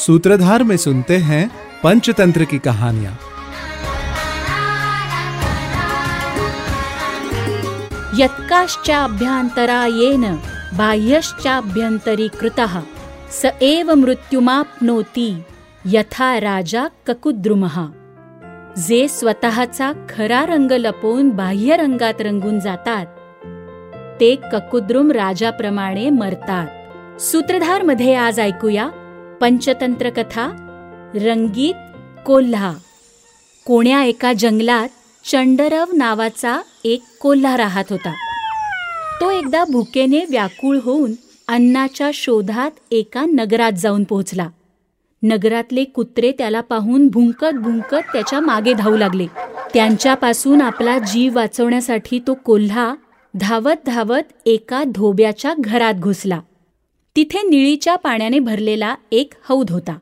सूत्रधार में सुनते हैं पंचतंत्र की कहानियाँ। यत्काश्चाभ्यन्तरायेन बाह्यश्चाभ्यन्तरी कृतः स एव मृत्युमाप्नोती। यथा राजा ककुद्रुमः। जे स्वतःचा खरा रंग लपवून बाह्य रंगात रंगून जातात। ते ककुद्रुम राजाप्रमाणे मरतात। सूत्रधार मध्ये आज ऐकूया पंचतंत्र कथा रंगीत कोल्हा. कोण्या एका जंगलात चंडरव नावाचा एक कोल्हा राहत होता. तो एकदा भुकेने व्याकुळ होऊन अन्नाच्या शोधात एका नगरात जाऊन पोहोचला. नगरातले कुत्रे त्याला पाहून भुंकत भुंकत त्याच्यामागे धावू लागले. त्यांच्यापासून आपला जीव वाचवण्यासाठी तो कोल्हा धावत धावत एका धोब्याच्या घरात घुसला. तिथे निळीच्या पाण्याने भरलेला एक हौद होता.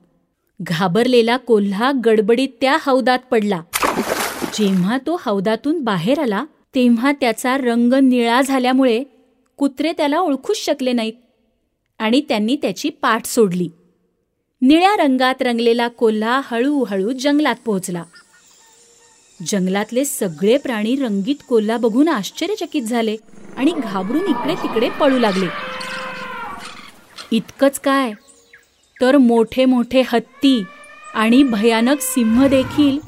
घाबरलेला कोल्हा गडबडीत त्या हौदात पडला. जेव्हा तो हौदातून बाहेर आला तेव्हा त्याचा रंग निळा झाल्यामुळे कुत्रे त्याला ओळखूच शकले नाहीत आणि त्यांनी त्याची पाठ सोडली. निळ्या रंगात रंगलेला कोल्हा हळूहळू जंगलात पोहोचला. जंगलातले सगळे प्राणी रंगीत कोल्हा बघून आश्चर्यचकित झाले आणि घाबरून इकडे तिकडे पळू लागले. इतकंच काय? तर मोठे मोठे हत्ती आणि भयानक सिंह देखील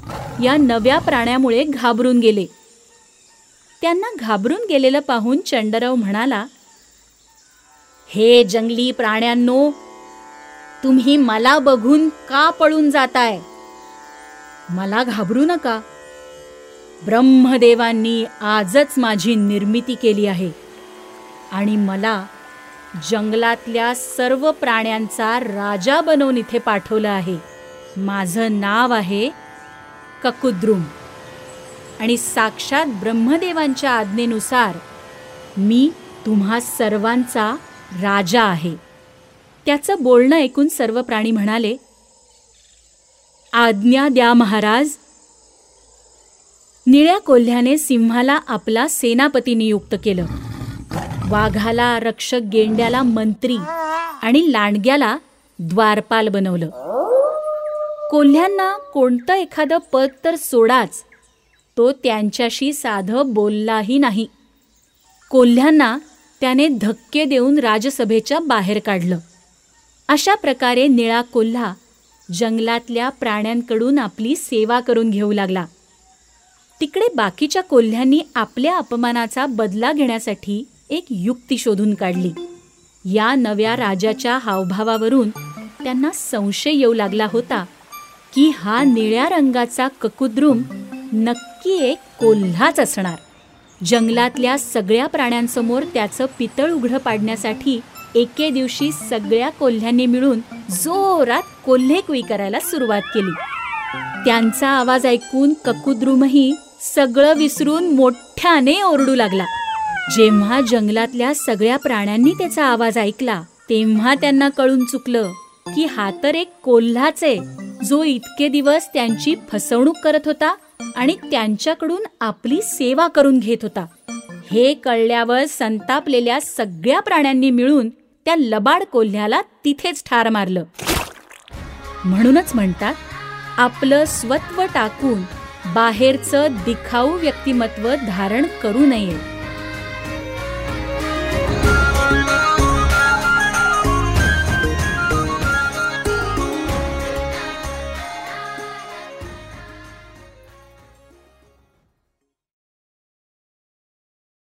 या नव्या प्राण्यामुळे घाबरून गेले. त्यांना घाबरून गेलेलं पाहून चंडराव म्हणाला हे जंगली प्राण्यांनो तुम्ही मला बघून का पळून जाताय? मला घाबरू नका. ब्रह्मदेवांनी आजच माझी निर्मिती केली आहे आणि मला जंगलातल्या सर्व प्राण्यांचा राजा बनवून इथे पाठवलं आहे. माझं नाव आहे ककुद्रुम. आणि साक्षात ब्रह्मदेवांच्या आज्ञेनुसार मी तुम्हा सर्वांचा राजा आहे. त्याचं बोलणं ऐकून सर्व प्राणी म्हणाले आज्ञा द्या महाराज. निळ्या कोल्ह्याने सिंहाला आपला सेनापती नियुक्त केलं. वाघाला रक्षक गेंड्याला मंत्री आणि लांडग्याला द्वारपाल बनवलं. कोल्ह्यांना कोणतं एखादं पद तर सोडाच तो त्यांच्याशी साधं बोललाही नाही. कोल्ह्यांना त्याने धक्के देऊन राजसभेच्या बाहेर काढलं. अशा प्रकारे निळा कोल्हा जंगलातल्या प्राण्यांकडून आपली सेवा करून घेऊ लागला. तिकडे बाकीच्या कोल्ह्यांनी आपल्या अपमानाचा बदला घेण्यासाठी एक युक्ती शोधून काढली. या नव्या राजाच्या हावभावावरून त्यांना संशय येऊ लागला होता की हा निळ्या रंगाचा ककुद्रुम नक्की एक कोल्हाच असणार. जंगलातल्या सगळ्या प्राण्यांसमोर त्याचं पितळ उघडं पाडण्यासाठी एके दिवशी सगळ्या कोल्ह्यांनी मिळून जोरात कोल्हेकुई करायला सुरुवात केली. त्यांचा आवाज ऐकून ककुद्रुमही सगळं विसरून मोठ्याने ओरडू लागला. जेव्हा जंगलातल्या सगळ्या प्राण्यांनी त्याचा आवाज ऐकला तेव्हा त्यांना कळून चुकलं की हा तर एक कोल्हाच आहे जो इतके दिवस त्यांची फसवणूक करत होता आणि त्यांच्याकडून आपली सेवा करून घेत होता. हे कळल्यावर संतापलेल्या सगळ्या प्राण्यांनी मिळून त्या लबाड कोल्ह्याला तिथेच ठार मारलं. म्हणूनच म्हणतात आपलं स्वत्व टाकून बाहेरचं दिखाऊ व्यक्तिमत्व धारण करू नये.